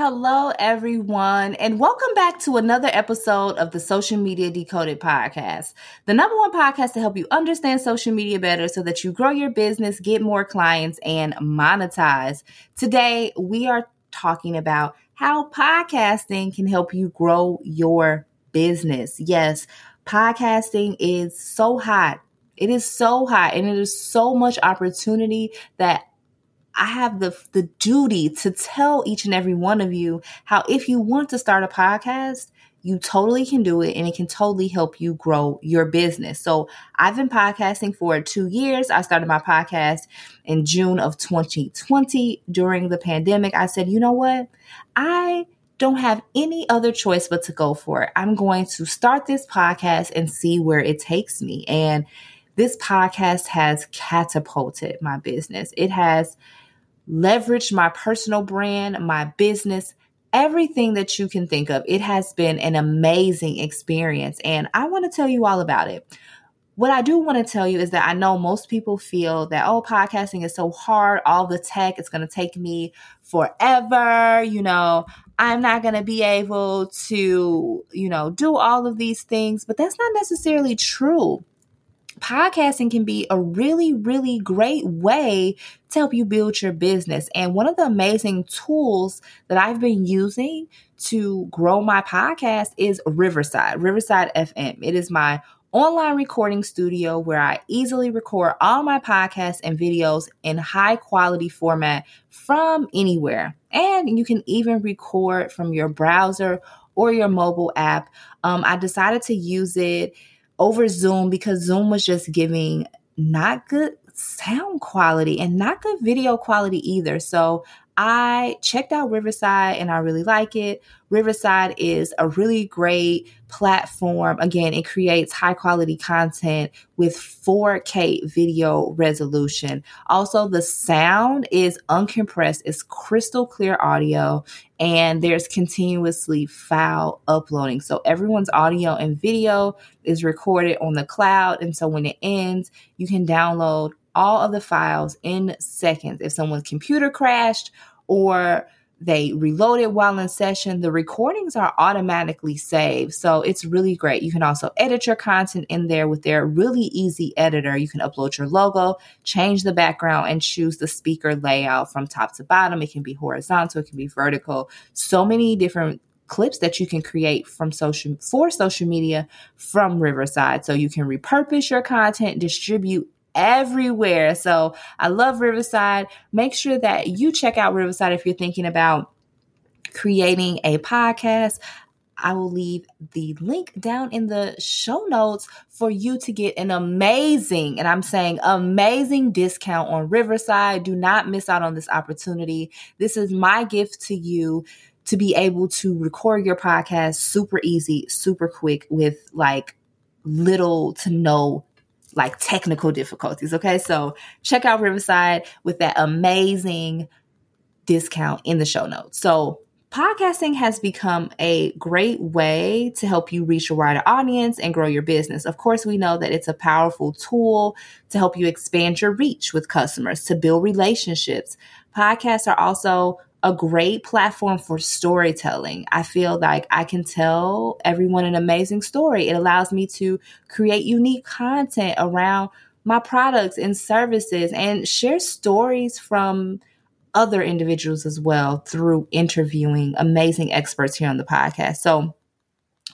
Hello, everyone, and welcome back to another episode of the Social Media Decoded podcast, the number one podcast to help you understand social media better so that you grow your business, get more clients, and monetize. Today, we are talking about how podcasting can help you grow your business. Yes, podcasting is so hot. It is so hot and it is so much opportunity that I have the the duty to tell each and every one of you how if you want to start a podcast, you totally can do it and it can totally help you grow your business. So, I've been podcasting for 2 years. I started my podcast in June of 2020 during the pandemic. I said, "You know what? I don't have any other choice but to go for it. I'm going to start this podcast and see where it takes me." And this podcast has catapulted my business. It has leveraged my personal brand, my business, everything that you can think of. It has been an amazing experience, and I want to tell you all about it. What I do want to tell you is that I know most people feel that, oh, podcasting is so hard, all the tech, it's going to take me forever. You know, I'm not going to be able to, you know, do all of these things, but that's not necessarily true podcasting can be a really, really great way to help you build your business. And one of the amazing tools that I've been using to grow my podcast is Riverside, Riverside FM. It is my online recording studio where I easily record all my podcasts and videos in high quality format from anywhere. And you can even record from your browser or your mobile app. Um, I decided to use it over Zoom because Zoom was just giving not good sound quality and not good video quality either. So I checked out Riverside and I really like it. Riverside is a really great platform. Again, it creates high quality content with 4K video resolution. Also, the sound is uncompressed, it's crystal clear audio, and there's continuously file uploading. So everyone's audio and video is recorded on the cloud. And so when it ends, you can download all of the files in seconds. If someone's computer crashed or they reload it while in session, the recordings are automatically saved. So it's really great. You can also edit your content in there with their really easy editor. You can upload your logo, change the background, and choose the speaker layout from top to bottom. It can be horizontal, it can be vertical. So many different clips that you can create from social for social media from Riverside. So you can repurpose your content, distribute everywhere. So I love Riverside. Make sure that you check out Riverside if you're thinking about creating a podcast. I will leave the link down in the show notes for you to get an amazing, and I'm saying amazing discount on Riverside. Do not miss out on this opportunity. This is my gift to you to be able to record your podcast super easy, super quick with like little to no like technical difficulties. Okay. So check out Riverside with that amazing discount in the show notes. So podcasting has become a great way to help you reach a wider audience and grow your business. Of course, we know that it's a powerful tool to help you expand your reach with customers, to build relationships. Podcasts are also a great platform for storytelling. I feel like I can tell everyone an amazing story. It allows me to create unique content around my products and services and share stories from other individuals as well through interviewing amazing experts here on the podcast. So,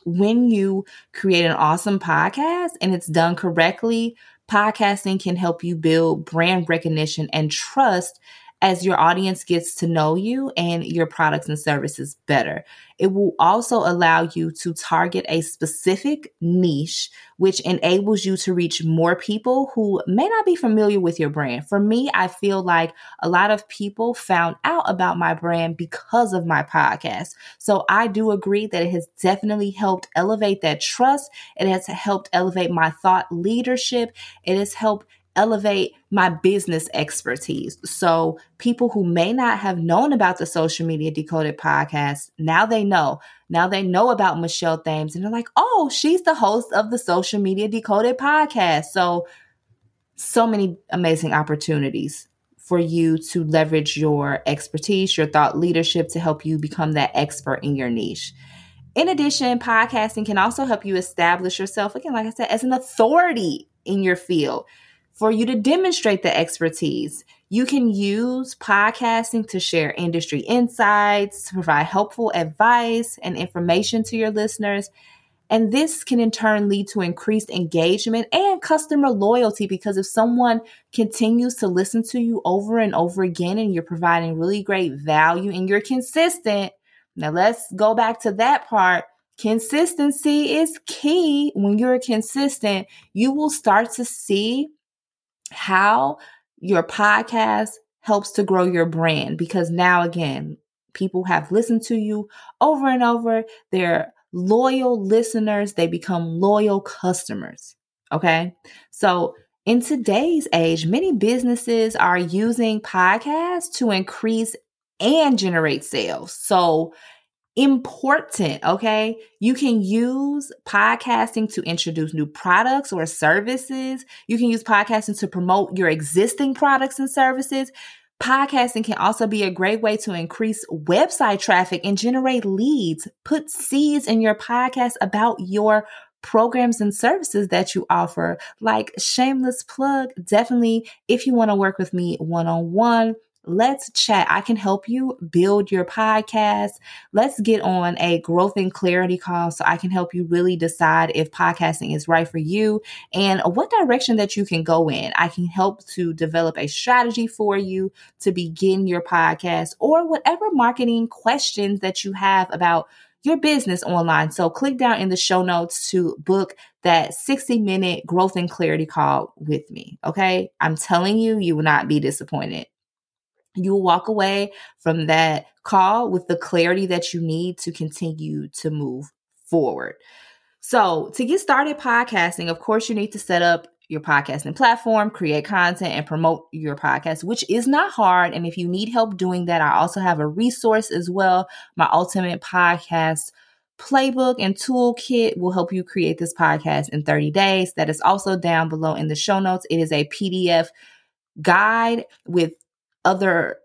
when you create an awesome podcast and it's done correctly, podcasting can help you build brand recognition and trust as your audience gets to know you and your products and services better. It will also allow you to target a specific niche, which enables you to reach more people who may not be familiar with your brand. For me, I feel like a lot of people found out about my brand because of my podcast. So I do agree that it has definitely helped elevate that trust. It has helped elevate my thought leadership. It has helped elevate my business expertise. So people who may not have known about the social media decoded podcast, now they know. Now they know about Michelle Thames and they're like, oh, she's the host of the social media decoded podcast. So so many amazing opportunities for you to leverage your expertise, your thought leadership to help you become that expert in your niche. In addition, podcasting can also help you establish yourself, again, like I said, as an authority in your field for you to demonstrate the expertise. You can use podcasting to share industry insights, to provide helpful advice and information to your listeners. And this can in turn lead to increased engagement and customer loyalty because if someone continues to listen to you over and over again and you're providing really great value and you're consistent, now let's go back to that part. Consistency is key. When you're consistent, you will start to see how your podcast helps to grow your brand because now again, people have listened to you over and over. They're loyal listeners, they become loyal customers. Okay. So in today's age, many businesses are using podcasts to increase and generate sales. So important, okay? You can use podcasting to introduce new products or services. You can use podcasting to promote your existing products and services. Podcasting can also be a great way to increase website traffic and generate leads. Put seeds in your podcast about your programs and services that you offer. Like shameless plug, definitely if you want to work with me one on one, Let's chat. I can help you build your podcast. Let's get on a growth and clarity call so I can help you really decide if podcasting is right for you and what direction that you can go in. I can help to develop a strategy for you to begin your podcast or whatever marketing questions that you have about your business online. So click down in the show notes to book that 60 minute growth and clarity call with me. Okay. I'm telling you, you will not be disappointed you will walk away from that call with the clarity that you need to continue to move forward. So, to get started podcasting, of course, you need to set up your podcasting platform, create content, and promote your podcast, which is not hard. And if you need help doing that, I also have a resource as well. My ultimate podcast playbook and toolkit will help you create this podcast in 30 days. That is also down below in the show notes. It is a PDF guide with other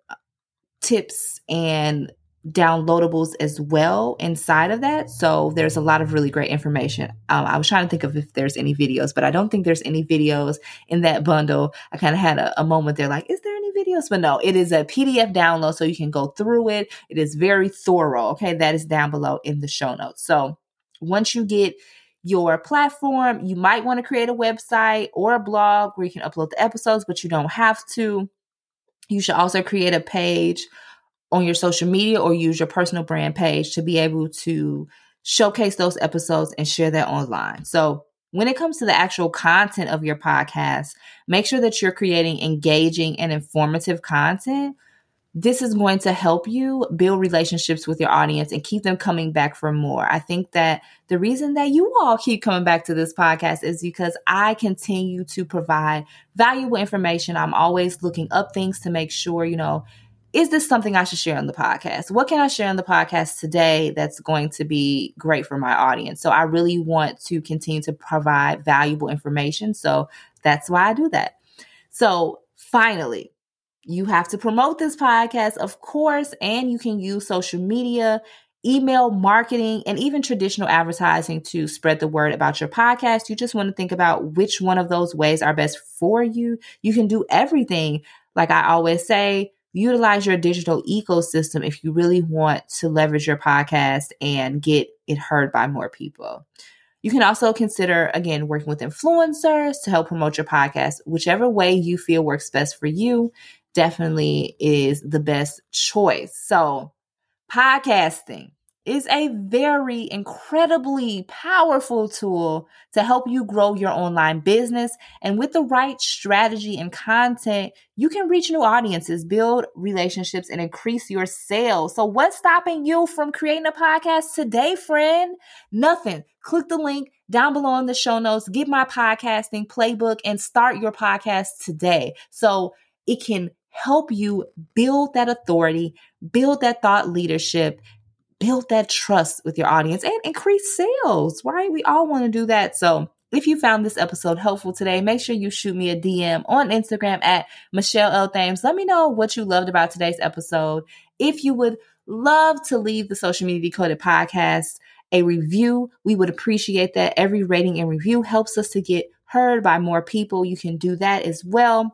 tips and downloadables as well inside of that. So there's a lot of really great information. Um, I was trying to think of if there's any videos, but I don't think there's any videos in that bundle. I kind of had a, a moment there like, is there any videos? But no, it is a PDF download so you can go through it. It is very thorough. Okay. That is down below in the show notes. So once you get your platform, you might want to create a website or a blog where you can upload the episodes, but you don't have to. You should also create a page on your social media or use your personal brand page to be able to showcase those episodes and share that online. So, when it comes to the actual content of your podcast, make sure that you're creating engaging and informative content this is going to help you build relationships with your audience and keep them coming back for more. I think that the reason that you all keep coming back to this podcast is because I continue to provide valuable information. I'm always looking up things to make sure, you know, is this something I should share on the podcast? What can I share on the podcast today that's going to be great for my audience? So I really want to continue to provide valuable information. So that's why I do that. So finally, you have to promote this podcast, of course, and you can use social media, email marketing, and even traditional advertising to spread the word about your podcast. You just want to think about which one of those ways are best for you. You can do everything. Like I always say, utilize your digital ecosystem if you really want to leverage your podcast and get it heard by more people. You can also consider, again, working with influencers to help promote your podcast, whichever way you feel works best for you. Definitely is the best choice. So, podcasting is a very incredibly powerful tool to help you grow your online business. And with the right strategy and content, you can reach new audiences, build relationships, and increase your sales. So, what's stopping you from creating a podcast today, friend? Nothing. Click the link down below in the show notes, get my podcasting playbook, and start your podcast today. So, it can help you build that authority, build that thought leadership, build that trust with your audience and increase sales, right? We all want to do that. So if you found this episode helpful today, make sure you shoot me a DM on Instagram at Michelle L. Thames. Let me know what you loved about today's episode. If you would love to leave the Social Media Decoded podcast a review, we would appreciate that. Every rating and review helps us to get heard by more people. You can do that as well.